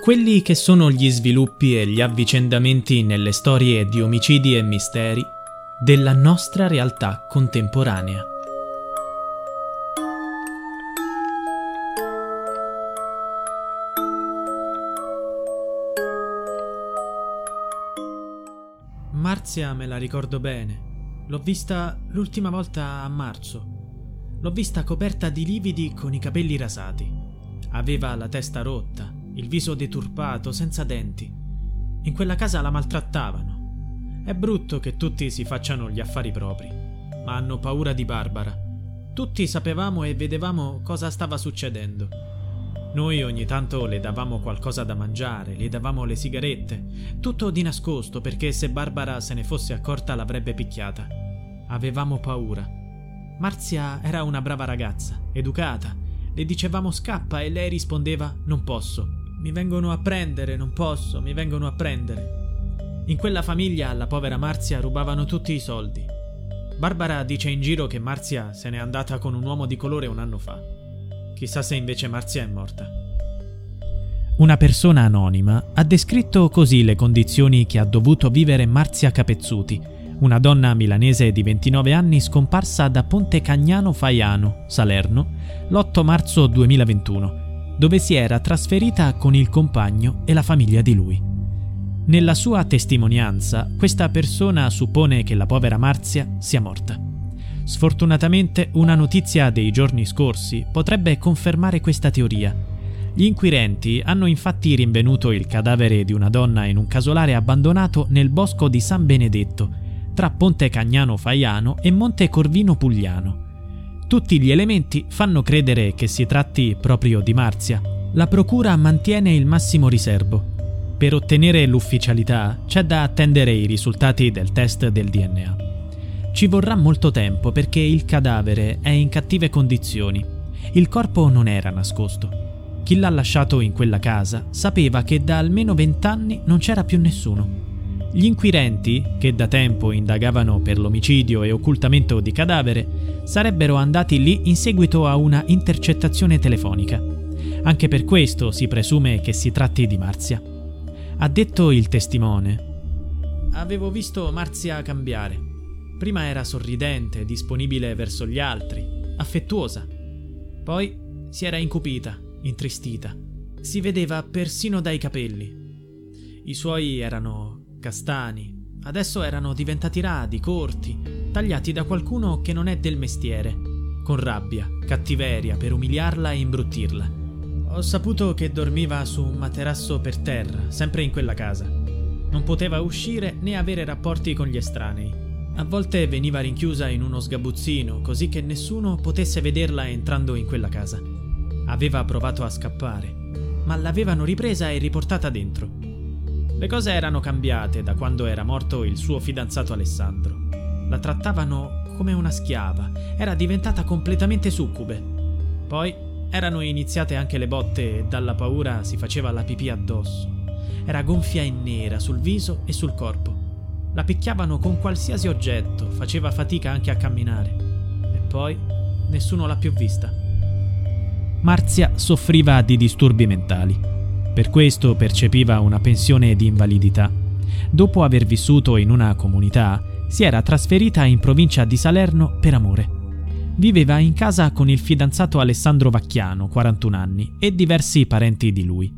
quelli che sono gli sviluppi e gli avvicendamenti nelle storie di omicidi e misteri della nostra realtà contemporanea. Marzia me la ricordo bene. L'ho vista l'ultima volta a marzo. L'ho vista coperta di lividi con i capelli rasati. Aveva la testa rotta, il viso deturpato, senza denti. In quella casa la maltrattavano. È brutto che tutti si facciano gli affari propri, ma hanno paura di Barbara. Tutti sapevamo e vedevamo cosa stava succedendo. Noi ogni tanto le davamo qualcosa da mangiare, le davamo le sigarette, tutto di nascosto perché se Barbara se ne fosse accorta l'avrebbe picchiata. Avevamo paura. Marzia era una brava ragazza, educata. Le dicevamo scappa e lei rispondeva non posso. Mi vengono a prendere, non posso, mi vengono a prendere. In quella famiglia alla povera Marzia rubavano tutti i soldi. Barbara dice in giro che Marzia se n'è andata con un uomo di colore un anno fa. Chissà se invece Marzia è morta. Una persona anonima ha descritto così le condizioni che ha dovuto vivere Marzia Capezzuti, una donna milanese di 29 anni scomparsa da Ponte Cagnano Faiano, Salerno, l'8 marzo 2021 dove si era trasferita con il compagno e la famiglia di lui. Nella sua testimonianza, questa persona suppone che la povera Marzia sia morta. Sfortunatamente, una notizia dei giorni scorsi potrebbe confermare questa teoria. Gli inquirenti hanno infatti rinvenuto il cadavere di una donna in un casolare abbandonato nel bosco di San Benedetto, tra Ponte Cagnano Faiano e Monte Corvino Pugliano. Tutti gli elementi fanno credere che si tratti proprio di Marzia. La procura mantiene il massimo riservo. Per ottenere l'ufficialità c'è da attendere i risultati del test del DNA. Ci vorrà molto tempo perché il cadavere è in cattive condizioni. Il corpo non era nascosto. Chi l'ha lasciato in quella casa sapeva che da almeno vent'anni non c'era più nessuno. Gli inquirenti, che da tempo indagavano per l'omicidio e occultamento di cadavere, sarebbero andati lì in seguito a una intercettazione telefonica. Anche per questo si presume che si tratti di Marzia. Ha detto il testimone. Avevo visto Marzia cambiare. Prima era sorridente, disponibile verso gli altri, affettuosa. Poi si era incupita, intristita. Si vedeva persino dai capelli. I suoi erano castani. Adesso erano diventati radi, corti, tagliati da qualcuno che non è del mestiere, con rabbia, cattiveria per umiliarla e imbruttirla. Ho saputo che dormiva su un materasso per terra, sempre in quella casa. Non poteva uscire né avere rapporti con gli estranei. A volte veniva rinchiusa in uno sgabuzzino, così che nessuno potesse vederla entrando in quella casa. Aveva provato a scappare, ma l'avevano ripresa e riportata dentro. Le cose erano cambiate da quando era morto il suo fidanzato Alessandro. La trattavano come una schiava, era diventata completamente succube. Poi erano iniziate anche le botte e dalla paura si faceva la pipì addosso. Era gonfia e nera sul viso e sul corpo. La picchiavano con qualsiasi oggetto, faceva fatica anche a camminare. E poi nessuno l'ha più vista. Marzia soffriva di disturbi mentali. Per questo percepiva una pensione di invalidità. Dopo aver vissuto in una comunità, si era trasferita in provincia di Salerno per amore. Viveva in casa con il fidanzato Alessandro Vacchiano, 41 anni, e diversi parenti di lui.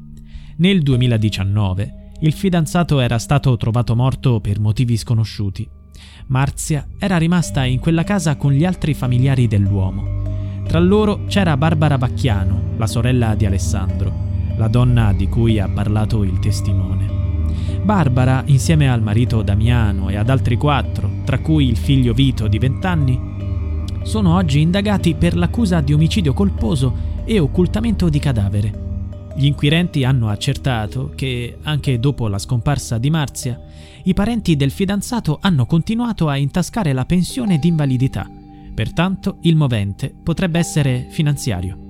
Nel 2019 il fidanzato era stato trovato morto per motivi sconosciuti. Marzia era rimasta in quella casa con gli altri familiari dell'uomo. Tra loro c'era Barbara Vacchiano, la sorella di Alessandro, la donna di cui ha parlato il testimone. Barbara, insieme al marito Damiano e ad altri quattro, tra cui il figlio Vito di 20 anni, sono oggi indagati per l'accusa di omicidio colposo e occultamento di cadavere. Gli inquirenti hanno accertato che, anche dopo la scomparsa di Marzia, i parenti del fidanzato hanno continuato a intascare la pensione d'invalidità. Pertanto il movente potrebbe essere finanziario.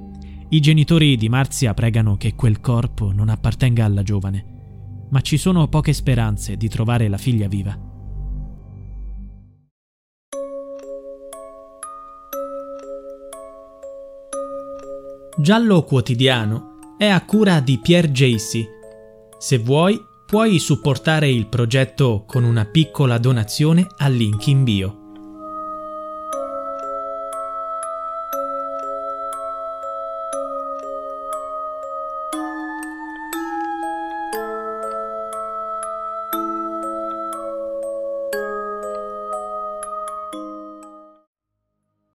I genitori di Marzia pregano che quel corpo non appartenga alla giovane, ma ci sono poche speranze di trovare la figlia viva. Giallo Quotidiano è a cura di Pierre Jacy. Se vuoi, puoi supportare il progetto con una piccola donazione al link in bio.